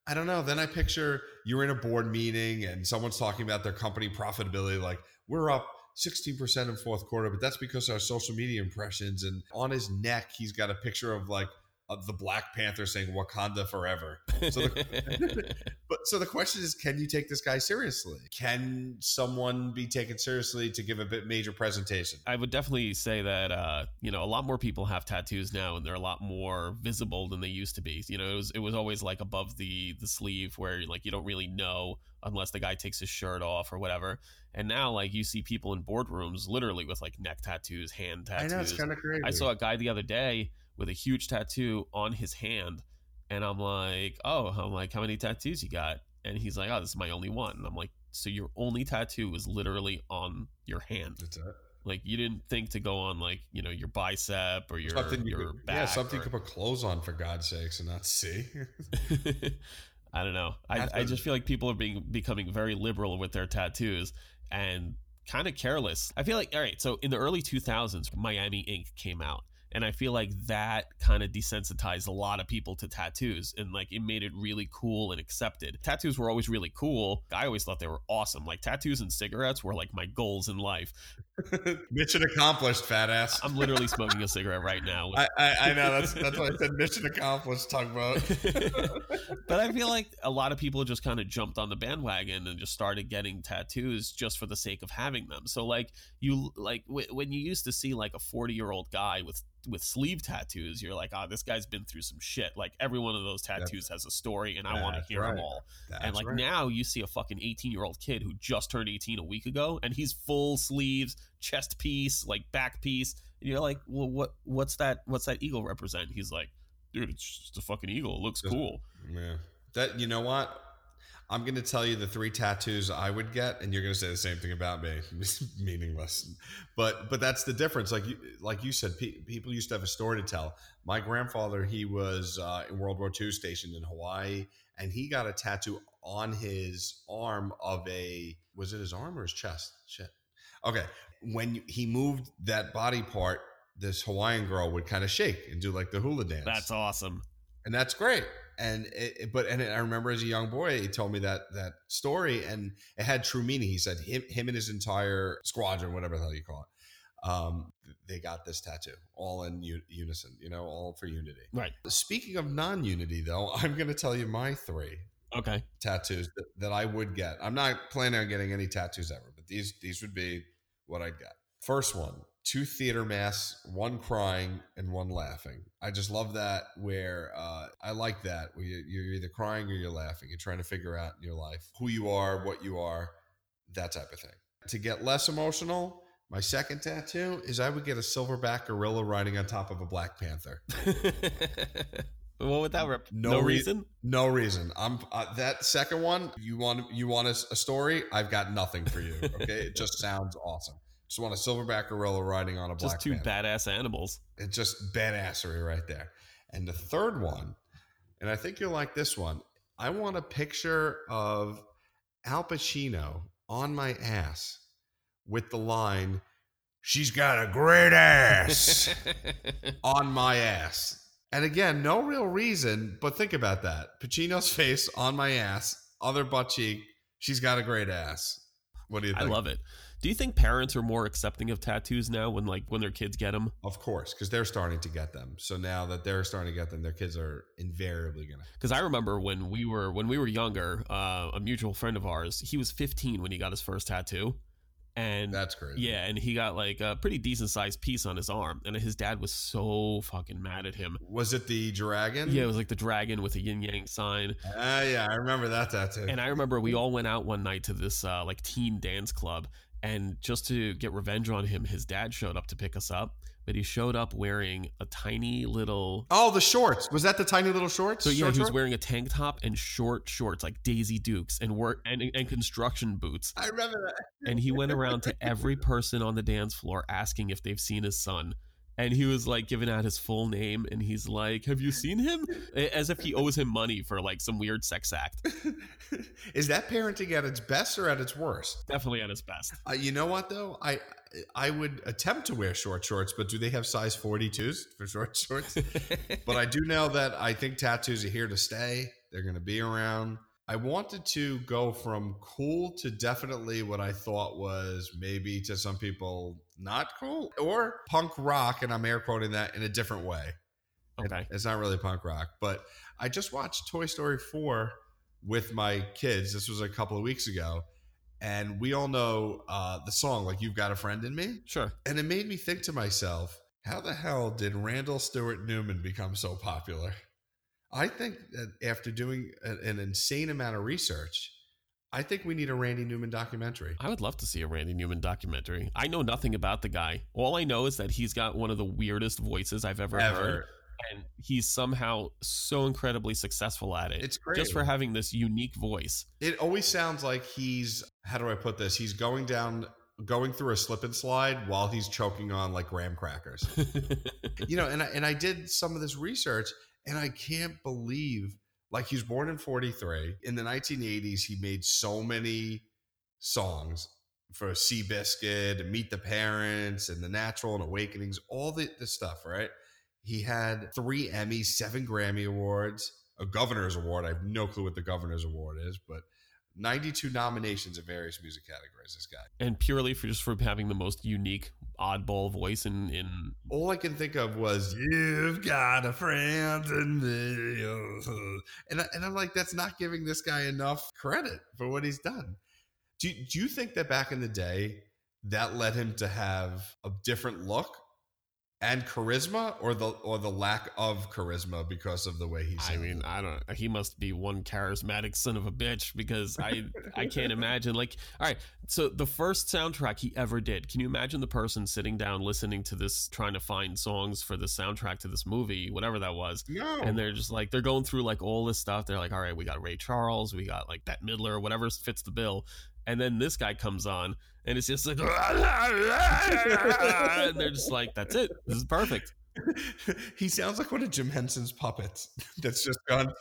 I don't know. Then I picture you're in a board meeting and someone's talking about their company profitability, like we're up 16% in fourth quarter, but that's because our social media impressions. And on his neck, he's got a picture of like of the Black Panther saying Wakanda forever. So the, but so the question is, can you take this guy seriously? Can someone be taken seriously to give a bit major presentation?
I would definitely say that uh, you know a lot more people have tattoos now, and they're a lot more visible than they used to be. You know, it was it was always like above the the sleeve where like you don't really know unless the guy takes his shirt off or whatever. And now, like you see people in boardrooms literally with like neck tattoos, hand tattoos.
I know it's kind of crazy.
I saw a guy the other day with a huge tattoo on his hand. And I'm like, oh, I'm like, how many tattoos you got? And he's like, oh, this is my only one. And I'm like, so your only tattoo is literally on your hand.
That's it.
Like you didn't think to go on like you know your bicep or your something you your
could, yeah something or, you could put clothes on for God's sakes and not see.
I don't know. I, I just feel like people are being becoming very liberal with their tattoos and kind of careless. I feel like all right. So in the early 2000s, Miami Ink came out, and i feel like that kind of desensitized a lot of people to tattoos and like it made it really cool and accepted. Tattoos were always really cool. I always thought they were awesome. Like tattoos and cigarettes were like my goals in life
mission accomplished fat ass
i'm literally smoking a cigarette right now
I, I, I, know that's that's why i said mission accomplished talk about
but i feel like a lot of people just kind of jumped on the bandwagon and just started getting tattoos just for the sake of having them so like you like w- when you used to see like a 40 year old guy with with sleeve tattoos, you're like, oh, this guy's been through some shit. Like every one of those tattoos that's, has a story, and I want to hear right. them all. That's and like right. now, you see a fucking 18 year old kid who just turned 18 a week ago, and he's full sleeves, chest piece, like back piece. And you're like, well, what what's that? What's that eagle represent? He's like, dude, it's just a fucking eagle. It looks cool.
Yeah. That you know what? I'm going to tell you the three tattoos I would get, and you're going to say the same thing about me. Meaningless, but but that's the difference. Like you like you said, pe- people used to have a story to tell. My grandfather, he was uh, in World War II, stationed in Hawaii, and he got a tattoo on his arm of a was it his arm or his chest? Shit. Okay, when he moved that body part, this Hawaiian girl would kind of shake and do like the hula dance.
That's awesome,
and that's great and it, but and I remember as a young boy, he told me that that story, and it had true meaning. He said him him and his entire squadron, whatever the hell you call it, um, they got this tattoo all in unison. You know, all for unity.
Right.
Speaking of non-unity, though, I'm going to tell you my three.
Okay.
Tattoos that, that I would get. I'm not planning on getting any tattoos ever, but these these would be what I'd get. First one, two theater masks, one crying and one laughing. I just love that where uh, I like that where you're either crying or you're laughing. You're trying to figure out in your life who you are, what you are, that type of thing. To get less emotional, my second tattoo is I would get a silverback gorilla riding on top of a black panther.
what would that rep?
No, no re- reason. No reason. I'm uh, that second one. You want you want a, a story? I've got nothing for you. Okay, it just sounds awesome. Just want a silverback gorilla riding on a black.
Just two panther. badass animals.
It's just badassery right there. And the third one, and I think you'll like this one. I want a picture of Al Pacino on my ass with the line, "She's got a great ass," on my ass. And again, no real reason, but think about that. Pacino's face on my ass, other butt cheek. She's got a great ass. What do you think?
I love it. Do you think parents are more accepting of tattoos now when like when their kids get them?
Of course, because they're starting to get them. So now that they're starting to get them, their kids are invariably gonna.
Because I remember when we were when we were younger, uh, a mutual friend of ours, he was 15 when he got his first tattoo, and
that's great.
Yeah, and he got like a pretty decent sized piece on his arm, and his dad was so fucking mad at him.
Was it the dragon?
Yeah, it was like the dragon with a yin yang sign.
Ah, uh, yeah, I remember that tattoo.
And I remember we all went out one night to this uh, like teen dance club, and just to get revenge on him, his dad showed up to pick us up, but he showed up wearing a tiny little.
Oh, the shorts. Was that the tiny little shorts?
So yeah,
short
he was wearing a tank top and short shorts like Daisy Dukes and work and, and construction boots.
I remember that.
and he went around to every person on the dance floor asking if they've seen his son and he was like giving out his full name and he's like have you seen him? As if he owes him money for like some weird sex act.
Is that parenting at its best or at its worst?
Definitely at its best.
Uh, you know what though? I i would attempt to wear short shorts but do they have size 42s for short shorts? But i do know that i think tattoos are here to stay. They're going to be around I wanted to go from cool to definitely what I thought was maybe to some people not cool or punk rock. And I'm air quoting that in a different way.
Okay.
It's not really punk rock, but I just watched Toy Story 4 with my kids. This was a couple of weeks ago. And we all know uh, the song, like You've Got a Friend in Me.
Sure.
And it made me think to myself, how the hell did Randall Stuart Newman become so popular? I think that after doing an insane amount of research, I think we need a Randy Newman documentary.
I would love to see a Randy Newman documentary. I know nothing about the guy. All I know is that he's got one of the weirdest voices I've ever, ever. heard. And he's somehow so incredibly successful at it.
It's great.
Just for having this unique voice.
It always sounds like he's, how do I put this? He's going down going through a slip and slide while he's choking on like graham crackers. you know, and I, and I did some of this research and I can't believe, like, he was born in 43. In the 1980s, he made so many songs for Seabiscuit and Meet the Parents and The Natural and Awakenings, all the, the stuff, right? He had three Emmys, seven Grammy Awards, a Governor's Award. I have no clue what the Governor's Award is, but 92 nominations in various music categories. This guy,
and purely for just for having the most unique oddball voice in in.
All I can think of was "You've got a friend in me," and I, and I'm like, that's not giving this guy enough credit for what he's done. Do do you think that back in the day that led him to have a different look? And charisma or the or the lack of charisma because of the way he's
I mean, I don't he must be one charismatic son of a bitch because I I can't imagine like all right, so the first soundtrack he ever did. Can you imagine the person sitting down listening to this trying to find songs for the soundtrack to this movie, whatever that was.
no.
And they're just like they're going through like all this stuff. They're like, "All right, we got Ray Charles, we got like Bette Midler, whatever fits the bill." And then this guy comes on and it's just like and they're just like, "That's it. This is perfect."
he sounds like one of Jim Henson's puppets. That's just gone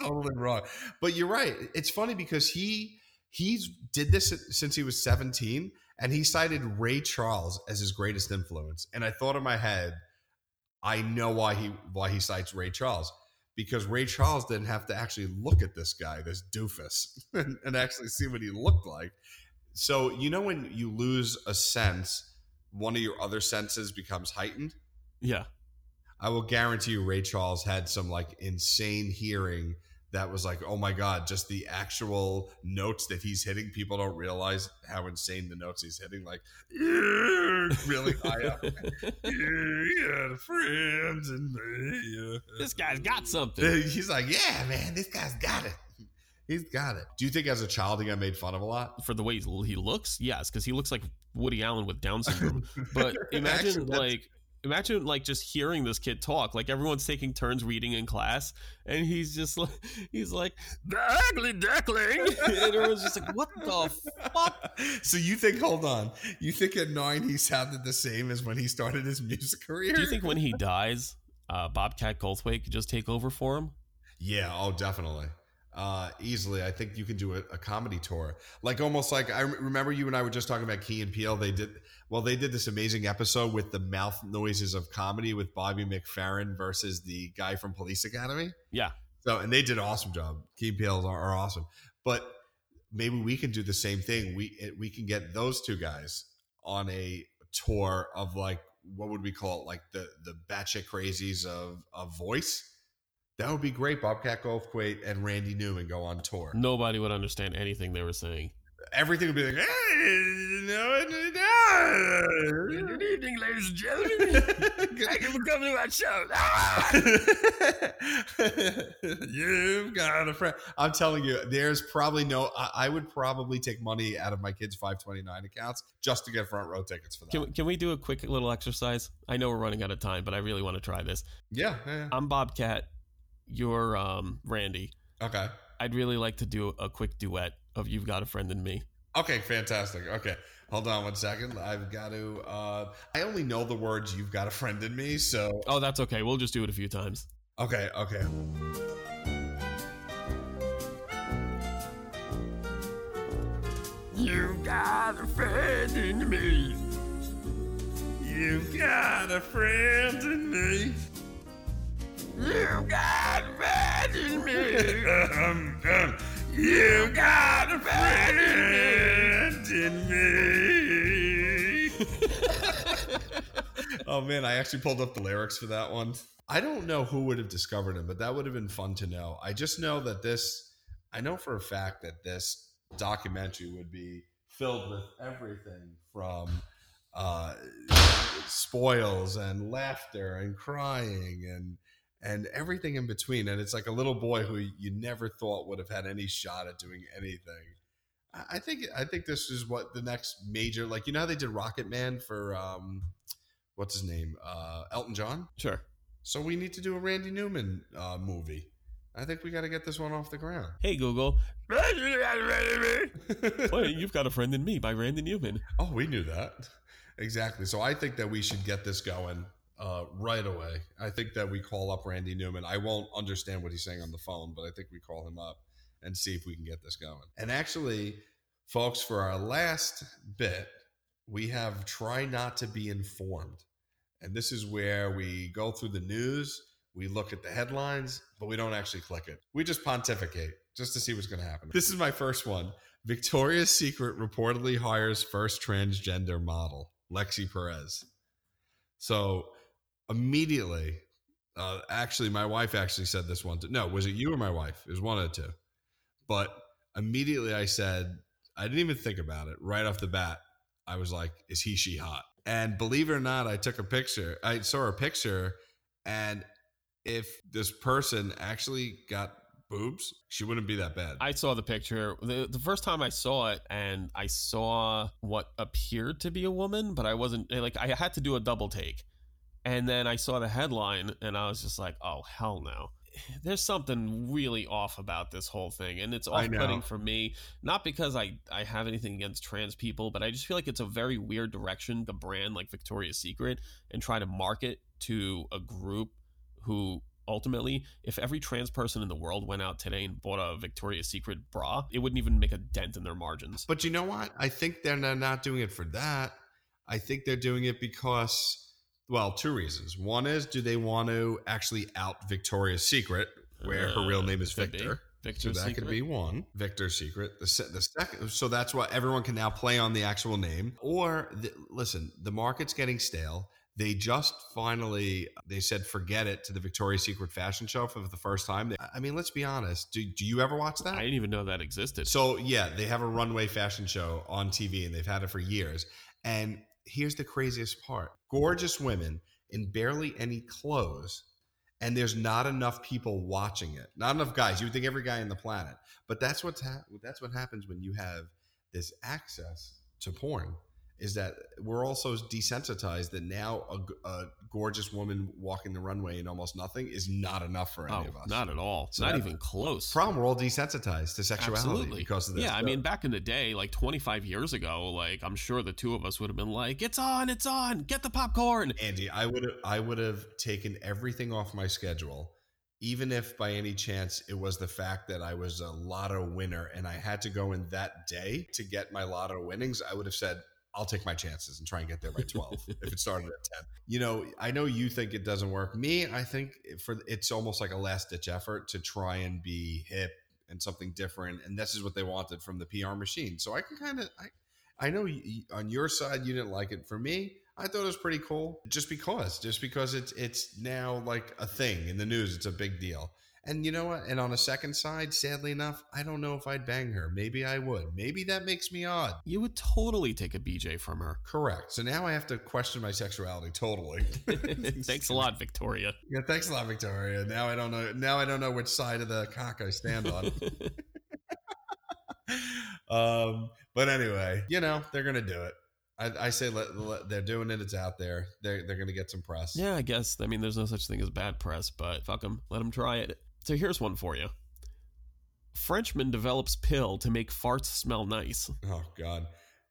totally, wrong. But you're right. It's funny because he he's did this since he was 17, and he cited Ray Charles as his greatest influence. And I thought in my head, I know why he why he cites Ray Charles because Ray Charles didn't have to actually look at this guy, this doofus, and, and actually see what he looked like. So you know when you lose a sense, one of your other senses becomes heightened.
Yeah.
I will guarantee you Ray Charles had some like insane hearing that was like, oh my God, just the actual notes that he's hitting. People don't realize how insane the notes he's hitting, like really high up. yeah, friends and me.
This guy's got something.
He's like, yeah, man, this guy's got it. He's got it. Do you think as a child he got made fun of a lot?
For the way he looks, yes, because he looks like Woody Allen with Down syndrome. But imagine
Actually,
like imagine like just hearing this kid talk. Like everyone's taking turns reading in class, and he's just like he's like the ugly duckling, and everyone's just like, what the fuck?
So you think? Hold on. You think at nine he sounded the same as when he started his music career?
Do you think when he dies, uh, Bobcat Goldthwait could just take over for him?
Yeah. Oh, definitely. Uh, easily. I think you can do a, a comedy tour, like almost like I remember you and I were just talking about Key and Peele. They did well. They did this amazing episode with the mouth noises of comedy with Bobby McFerrin versus the guy from Police Academy.
Yeah.
So, and they did an awesome job. Key and Peele are, are awesome, but maybe we can do the same thing. We we can get those two guys on a tour of like what would we call it? Like the the batshit crazies of of voice. That would be great. Bobcat Goldthwait and Randy Newman go on tour.
Nobody would understand anything they were saying.
Everything would be like,
Good evening, ladies and gentlemen. Thank you for coming to our show.
You've got a friend. I'm telling you, there's probably no. I, I would probably take money out of my kids' 529 accounts just to get front row tickets for that.
Can, we- can we do a quick little exercise? I know we're running out of time, but I really want to try this.
yeah, yeah, yeah.
I'm Bobcat. You're um, Randy.
Okay.
I'd really like to do a quick duet of "You've Got a Friend in Me."
Okay, fantastic. Okay. Hold on one second. I've got to uh I only know the words you've got a friend in me, so
Oh, that's okay. We'll just do it a few times.
okay, okay.
You've got a friend in me.
You've got a friend in me.
You've got a friend in me.
Um, um, you got a friend in me. oh man, I actually pulled up the lyrics for that one. I don't know who would have discovered him, but that would have been fun to know. I just know that this, I know for a fact that this documentary would be filled with everything from uh, spoils and laughter and crying and and everything in between. And it's like a little boy who you never thought would have had any shot at doing anything. I think I think this is what the next major like you know how they did Rocket Man for um what's his name uh Elton John.
Sure.
So we need to do a Randy Newman uh, movie. I think we got to get this one off the ground.
Hey Google. Play "You've Got a Friend in Me" by Randy Newman.
oh, we knew that exactly. So I think that we should get this going uh, right away. I think that we call up Randy Newman. I won't understand what he's saying on the phone, but I think we call him up and see if we can get this going. And actually, folks, for our last bit, we have try not to be informed. And this is where we go through the news, we look at the headlines, but we don't actually click it. We just pontificate just to see what's going to happen. This is my first one. Victoria's Secret reportedly hires first transgender model, Lexi Perez. So immediately, uh, actually, my wife actually said this one. To, no, was it you or my wife? It was one of the two. But immediately I said, I didn't even think about it right off the bat. I was like, is he, she hot? And believe it or not, I took a picture. I saw a picture, and if this person actually got boobs, she wouldn't be that bad.
I saw the picture. The, the first time I saw it, and I saw what appeared to be a woman, but I wasn't like, I had to do a double take. And then I saw the headline, and I was just like, oh, hell no. There's something really off about this whole thing and it's off-putting for me not because i i have anything against trans people but i just feel like it's a very weird direction the brand like victoria's secret and try to market to a group who ultimately if every trans person in the world went out today and bought a victoria's secret bra it wouldn't even make a dent in their margins.
But you know what? I think they're not doing it for that. I think they're doing it because well, two reasons. One is, do they want to actually out Victoria's Secret, where uh, her real uh, name is Victor? Victor so that Secret. could be one Victor's Secret. The, se- the second, so that's why everyone can now play on the actual name. Or the, listen, the market's getting stale. They just finally they said forget it to the Victoria's Secret fashion show for the first time. I mean, let's be honest. Do, do you ever watch that? I
didn't even know that existed.
So yeah, they have a runway fashion show on TV, and they've had it for years. And here's the craziest part. Gorgeous women in barely any clothes and there's not enough people watching it. Not enough guys. You would think every guy on the planet. But that's what's ha- that's what happens when you have this access to porn is that we're also desensitized that now a, a, gorgeous woman walking the runway in almost nothing is not enough for any
oh,
of us.
Not at all. So not even close.
Problem, we're all desensitized to sexuality Absolutely. because of this.
Yeah, I mean, back in the day, like 25 years ago, like I'm sure the two of us would have been like, "It's on, it's on, get the popcorn."
Andy, I would have, I would have taken everything off my schedule even if by any chance it was the fact that I was a lotto winner and I had to go in that day to get my lotto winnings, I would have said, I'll take my chances and try and get there by 12 if it started at 10. You know, I know you think it doesn't work. Me, I think for it's almost like a last ditch effort to try and be hip and something different and this is what they wanted from the PR machine. So I can kind of I I know you, on your side you didn't like it. For me, I thought it was pretty cool just because just because it's it's now like a thing in the news. It's a big deal. And you know what? And on a second side, sadly enough, I don't know if I'd bang her. Maybe I would. Maybe that makes me odd.
You would totally take a BJ from her.
Correct. So now I have to question my sexuality totally.
thanks a lot, Victoria.
Yeah, thanks a lot, Victoria. Now I don't know. Now I don't know which side of the cock I stand on. um, but anyway, you know they're gonna do it. I, I say let, let, they're doing it. It's out there. They're they're gonna get some press.
Yeah, I guess. I mean, there's no such thing as bad press, but fuck them. Let them try it. So here's one for you. Frenchman develops pill to make farts smell nice.
Oh God.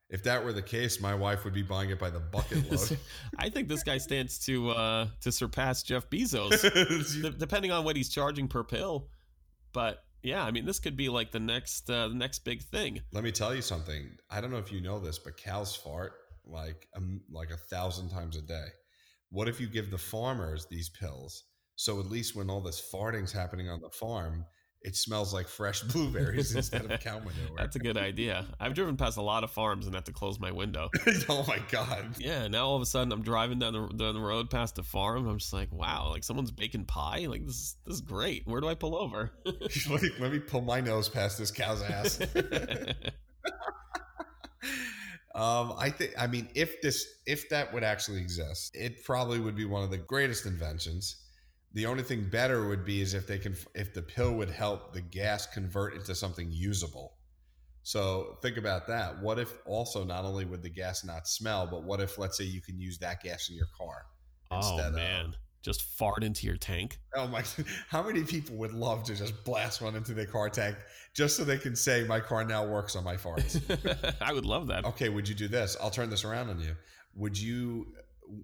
If that were the case, my wife would be buying it by the bucket load.
I think this guy stands to uh, to surpass Jeff Bezos, D- depending on what he's charging per pill. But yeah, I mean, this could be like the next uh, the next big thing.
Let me tell you something. I don't know if you know this, but cows fart like um, like a thousand times a day. What if you give the farmers these pills so at least when all this farting's happening on the farm, it smells like fresh blueberries instead of cow manure.
That's a good idea. I've driven past a lot of farms and had to close my window.
oh my god!
Yeah, now all of a sudden I'm driving down the down the road past a farm. I'm just like, wow, like someone's baking pie. Like this is this is great. Where do I pull over?
let, me, let me pull my nose past this cow's ass. Um, I think, I mean, if this, if that would actually exist, it probably would be one of the greatest inventions the only thing better would be is if they can if the pill would help the gas convert into something usable. So think about that. What if also not only would the gas not smell, but what if let's say you can use that gas in your car?
Oh man. Of, just fart into your tank.
Oh my! How many people would love to just blast one into their car tank just so they can say my car now works on my farts?
I would love that.
Okay, would you do this? I'll turn this around on you. Would you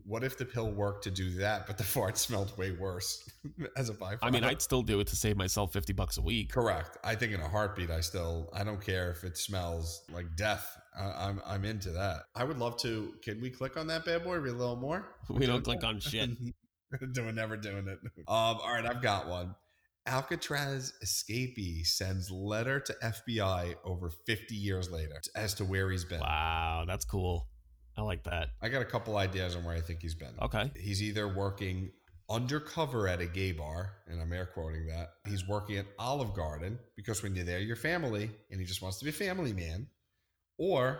what if the pill worked to do that, but the fart smelled way worse as a byproduct?
I mean, I'd still do it to save myself 50 bucks a week.
Correct. I think in a heartbeat, I still, I don't care if it smells like death. I, I'm, I'm into that. I would love to. Can we click on that bad boy? Read a little more?
We don't click on shit.
doing, never doing it. Um, all right, I've got one. Alcatraz escapee sends letter to FBI over 50 years later as to where he's been.
Wow, that's cool. I like that.
I got a couple ideas on where I think he's been.
Okay.
He's either working undercover at a gay bar, and I'm air quoting that. He's working at Olive Garden because when you're there, you're family, and he just wants to be a family man. Or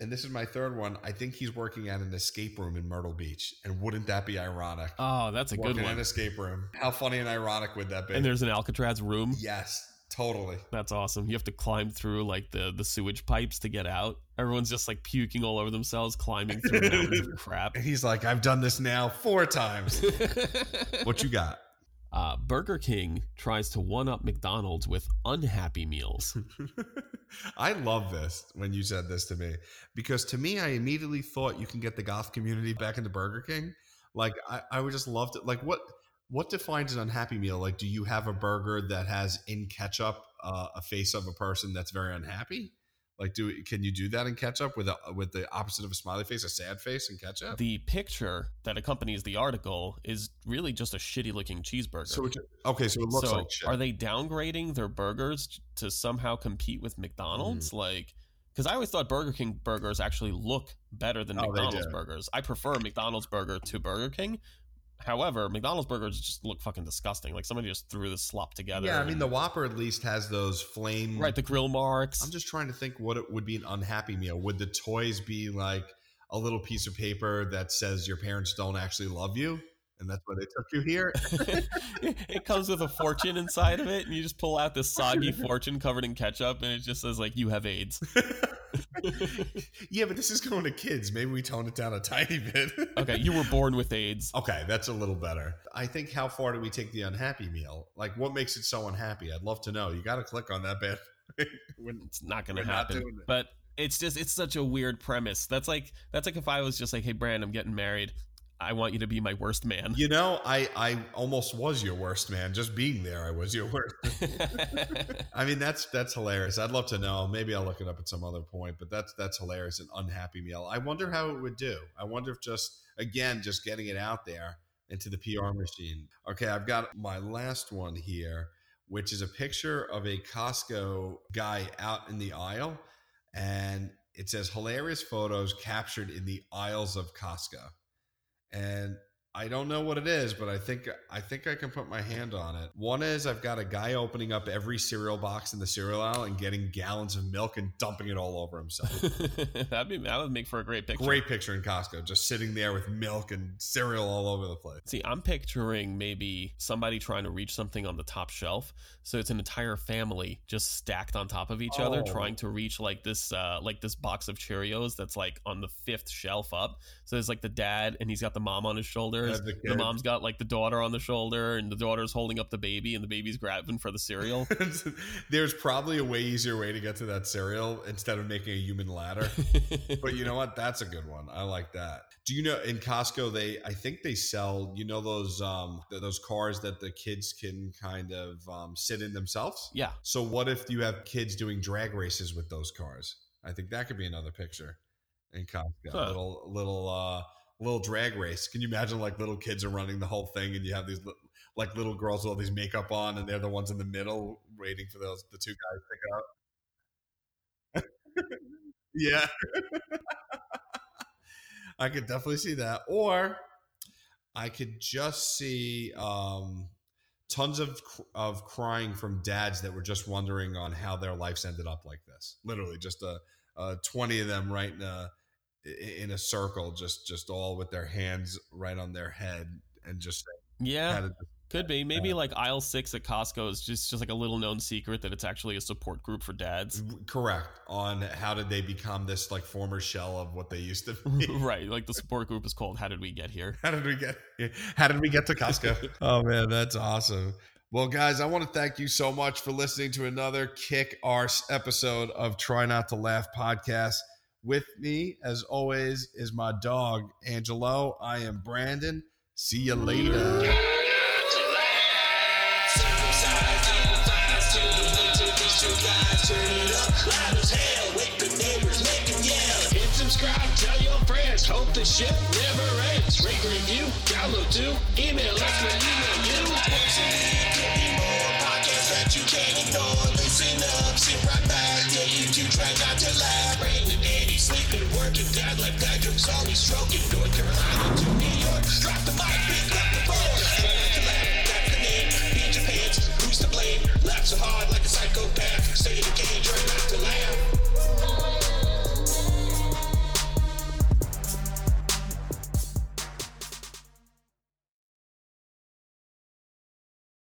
And this is my third one. I think he's working at an escape room in Myrtle Beach. And wouldn't that be ironic?
Oh, that's a
working
good one.
an escape room. How funny and ironic would that be?
And there's an Alcatraz room.
yes, totally.
That's awesome. You have to climb through like the the sewage pipes to get out. Everyone's just like puking all over themselves, climbing through mountains of crap.
And he's like, I've done this now four times. what you got?
uh, Burger King tries to one up McDonald's with unhappy meals.
I love this when you said this to me because to me, I immediately thought you can get the goth community back into Burger King. Like, I, I would just love to. Like, what what defines an unhappy meal? Like, do you have a burger that has in ketchup uh, a face of a person that's very unhappy? Like, do can you do that in ketchup with a, with the opposite of a smiley face, a sad face in ketchup?
The picture that accompanies the article is really just a shitty looking cheeseburger.
So it, okay, so it looks
so
like shit.
are they downgrading their burgers to somehow compete with McDonald's?
Mm.
Like, because I always thought Burger King burgers actually look better than
Oh,
McDonald's burgers. I prefer McDonald's burger to Burger King. However, McDonald's burgers just look fucking disgusting. Like somebody just threw this slop together.
yeah, I mean the Whopper at least has those flame.
right the grill marks.
I'm just trying to think what it would be an unhappy meal. Would the toys be like a little piece of paper that says your parents don't actually love you, and that's why they took you here?
it comes with a fortune inside of it, and you just pull out this soggy fortune covered in ketchup, and it just says like you have AIDS.
yeah, but this is going to kids. Maybe we tone it down a tiny bit.
Okay, you were born with AIDS.
Okay, that's a little better. I think how far do we take the unhappy meal? Like, what makes it so unhappy? I'd love to know. You got to click on that bit. when,
It's not going to happen.
it.
But it's just it's such a weird premise. That's like that's like if I was just like, hey, Brand, I'm getting married. I want you to be my worst man.
you know, I I almost was your worst man. Just being there, I was your worst. I mean, that's that's hilarious. I'd love to know. Maybe I'll look it up at some other point, but that's that's hilarious. An unhappy meal. I wonder how it would do. I wonder if just again, just getting it out there into the PR machine. Okay, I've got my last one here, which is a picture of a Costco guy out in the aisle, and it says hilarious photos captured in the aisles of Costco. And I don't know what it is, but I think I think I can put my hand on it. One is I've got a guy opening up every cereal box in the cereal aisle and getting gallons of milk and dumping it all over himself.
That'd be that would make for a great picture.
Great picture in Costco, just sitting there with milk and cereal all over the place.
See, I'm picturing maybe somebody trying to reach something on the top shelf. So it's an entire family just stacked on top of each other,
Oh.
trying to reach like this, uh, like this box of Cheerios that's like on the fifth shelf up. So there's like the dad, and he's got the mom on his shoulders.
The
The mom's got like the daughter on the shoulder, and the daughter's holding up the baby, and the baby's grabbing for the cereal.
There's probably a way easier way to get to that cereal instead of making a human ladder. but you know what? That's a good one. I like that. Do you know in Costco they I think they sell, you know those um those cars that the kids can kind of um, sit in themselves?
yeah,
So what if you have kids doing drag races with those cars? I think that could be another picture in Costco.
Huh.
Little little uh little drag race. Can you imagine like little kids are running the whole thing and you have these like little girls with all these makeup on and they're the ones in the middle waiting for those the two guys to pick up. yeah. I could definitely see that. Or I could just see um tons of of crying from dads that were just wondering on how their lives ended up like this. Literally, just a, a twenty of them right a in a circle, just just all with their hands right on their head and just
yeah, could be. Maybe like aisle six at Costco is just just like a little known secret that it's actually a support group for dads.
correct on how did they become this like former shell of what they used to be.
right, like the support group is called "How Did We Get Here."
How did we get? How did we get to Costco? oh man, that's awesome. Well, guys, I want to thank you so much for listening to another kick arse episode of Try Not to Laugh podcast. With me, as always, is my dog Angelo. I am Brandon. See you later.
Subscribe, tell your friends. Hope the shit never ends. Rate, review, download too. Email us, we'll email you. Could be more podcasts that you can't ignore. Listen up, sit right back. Tell you to try not to laugh sleeping, working dad like Patrick's only stroking North Carolina to New York. Drop the mic, pick up the phone. That's the name, beat your pants, who's to blame? Laugh so hard like a psychopath, Stay in the cage, try not to laugh.